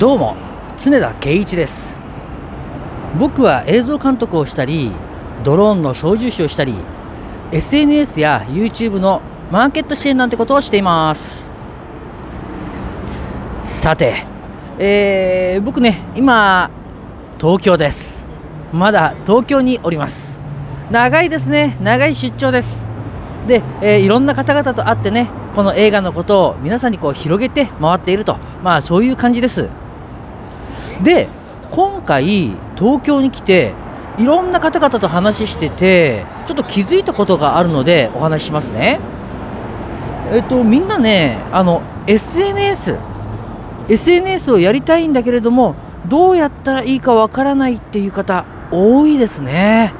どうも常田圭一です。僕は映像監督をしたりドローンの操縦士をしたり SNS や YouTube のマーケット支援なんてことをしています。さて、えー、僕ね今東京です。まだ東京におります。長いですね。長い出張です。で、えー、いろんな方々と会ってねこの映画のことを皆さんにこう広げて回っていると。まあそういう感じです。で今回東京に来ていろんな方々と話しててちょっと気づいたことがあるのでお話ししますね。えっとみんなねあの SNS SNS をやりたいんだけれどもどうやったらいいかわからないっていう方多いですね。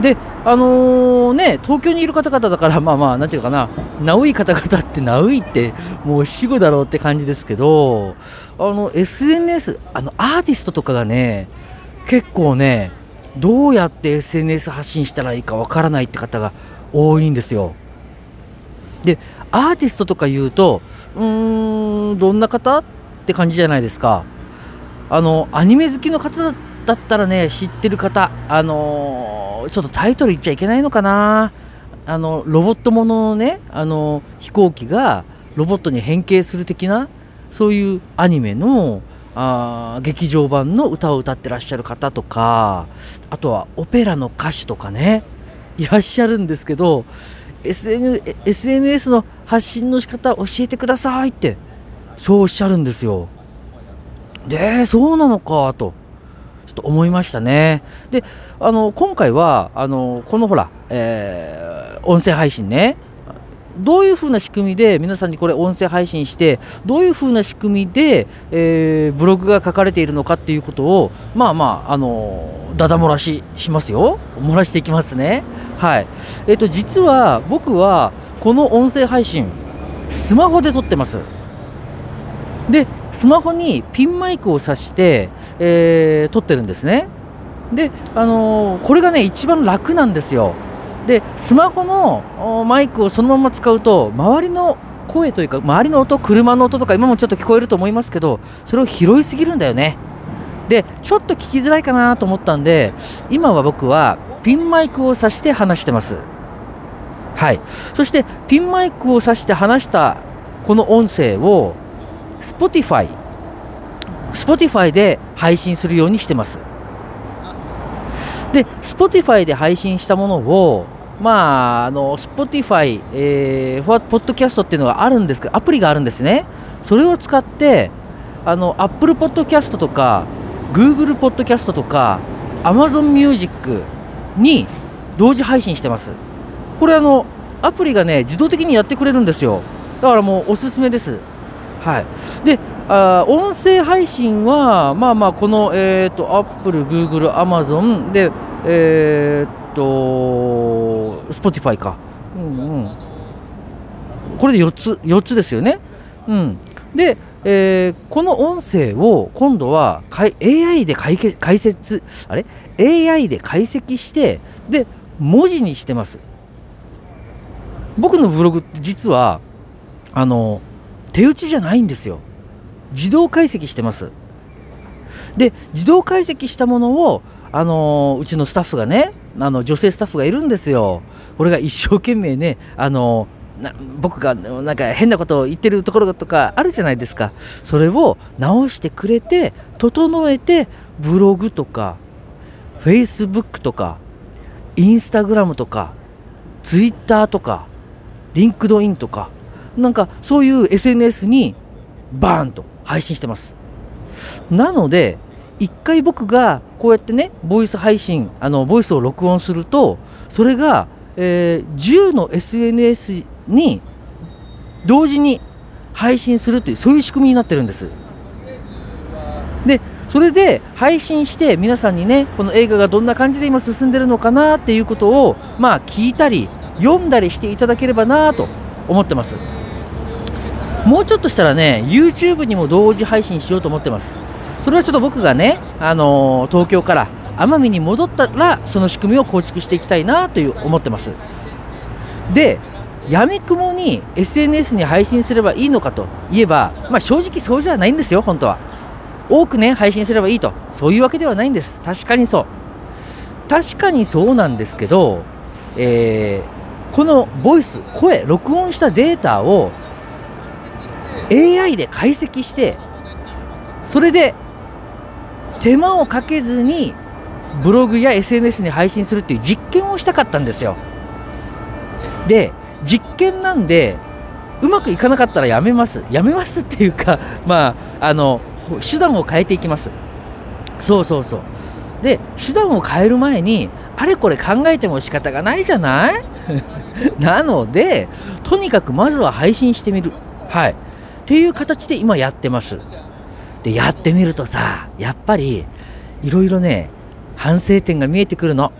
であのー、ね東京にいる方々だからまあまあなんていうかなナウイ方々ってナウイってもう死後だろうって感じですけどあの SNS あのアーティストとかがね結構ねどうやって SNS 発信したらいいかわからないって方が多いんですよ。でアーティストとか言うとうーんどんな方って感じじゃないですか。あのアニメ好きの方だっだったらね知ってる方あのーちょっとタイトル言っちゃいけないのかなあのロボットもののねあの飛行機がロボットに変形する的なそういうアニメのあ劇場版の歌を歌ってらっしゃる方とかあとはオペラの歌手とかねいらっしゃるんですけど SN SNS の発信の仕方教えてくださいってそうおっしゃるんですよ。でそうなのかと。ちょっと思いましたね。で、あの今回はあのこのほら、えー、音声配信ね。どういうふうな仕組みで皆さんにこれ音声配信してどういうふうな仕組みで、えー、ブログが書かれているのかっていうことをまあまああのだだ漏らししますよ漏らしていきますねはいえっ、ー、と実は僕はこの音声配信スマホで撮ってますでスマホにピンマイクを挿して、えー、撮ってるんですね。で、あのー、これがね一番楽なんですよ。でスマホのマイクをそのまま使うと周りの声というか周りの音車の音とか今もちょっと聞こえると思いますけどそれを拾いすぎるんだよね。でちょっと聞きづらいかなと思ったんで今は僕はピンマイクを挿して話してます。はい。そしてピンマイクを挿して話したこの音声を Spotify Spotify で配信するようにしてます。で Spotify で配信したものをまああの Spotify、えー、ポッドキャストっていうのがあるんですけどアプリがあるんですね。それを使ってあの Apple Podcast とか Google Podcast とか Amazon Music に同時配信してます。これあのアプリがね自動的にやってくれるんですよ。だからもうおすすめです。はい、であ音声配信は、まあまあ、この、えーと、アップル、グーグル、アマゾンで、えー、っと、Spotify か、うんうん、これで4つ、4つですよね。うん、で、えー、この音声を今度は AI で解解説、あれ ?AI で解析して、で、文字にしてます。僕のブログって実は、あの、手打ちじゃないんですよ自動解析してます。で自動解析したものをあのー、うちのスタッフがねあの女性スタッフがいるんですよ。これが一生懸命ねあのー、僕がなんか変なことを言ってるところとかあるじゃないですか。それを直してくれて整えてブログとかフェイスブックとかインスタグラムとかツイッターとかリンクドインとかなんかそういう SNS にバーンと。配信してますなので一回僕がこうやってねボイス配信あのボイスを録音するとそれが、えー、10の SNS に同時に配信するというそういう仕組みになってるんですでそれで配信して皆さんにねこの映画がどんな感じで今進んでるのかなっていうことをまあ聞いたり読んだりしていただければなと思ってます。もうちょっとしたらね YouTube にも同時配信しようと思ってます。それはちょっと僕がね、あのー、東京から奄美に戻ったらその仕組みを構築していきたいなという思ってます。でやめくもに SNS に配信すればいいのかといえば、まあ、正直そうじゃないんですよ本当は。多くね配信すればいいと。そういうわけではないんです。確かにそう。確かにそうなんですけど、えー、このボイス声録音したデータを AI で解析してそれで手間をかけずにブログや SNS に配信するっていう実験をしたかったんですよ。で実験なんでうまくいかなかったらやめます。やめますっていうか まああの手段を変えていきます。そうそうそう。で手段を変える前にあれこれ考えても仕方がないじゃない？なのでとにかくまずは配信してみる。はい。っていう形で今やってます。でやってみるとさやっぱりいろいろね反省点が見えてくるの。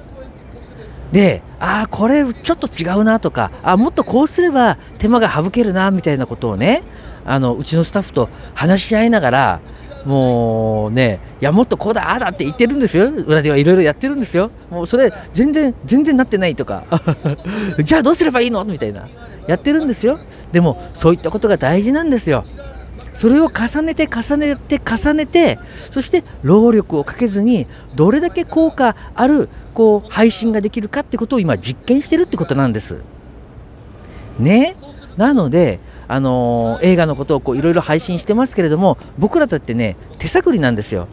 でああこれちょっと違うなとかあもっとこうすれば手間が省けるなみたいなことをねあのうちのスタッフと話し合いながらもうねいやもっとこうだああだって言ってるんですよ。裏ではいろいろやってるんですよ。もうそれ全然全然なってないとか。じゃあどうすればいいの？みたいな。やってるんですよでもそういったことが大事なんですよそれを重ねて重ねて重ねてそして労力をかけずにどれだけ効果あるこう配信ができるかってことを今実験してるってことなんです。ね？なので、あのー、映画のことをいろいろ配信してますけれども僕らだってね手探りなんですよ。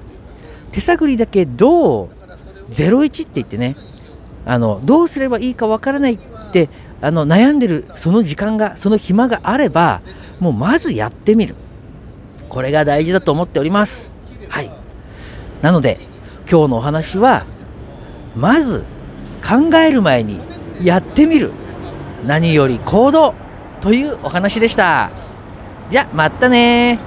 手探りだけど01って言ってねあのどうすればいいかわからないってあの悩んでるその時間がその暇があればもうまずやってみる。これが大事だと思っております。はい。なので今日のお話はまず考える前にやってみる。何より行動というお話でした。じゃまたね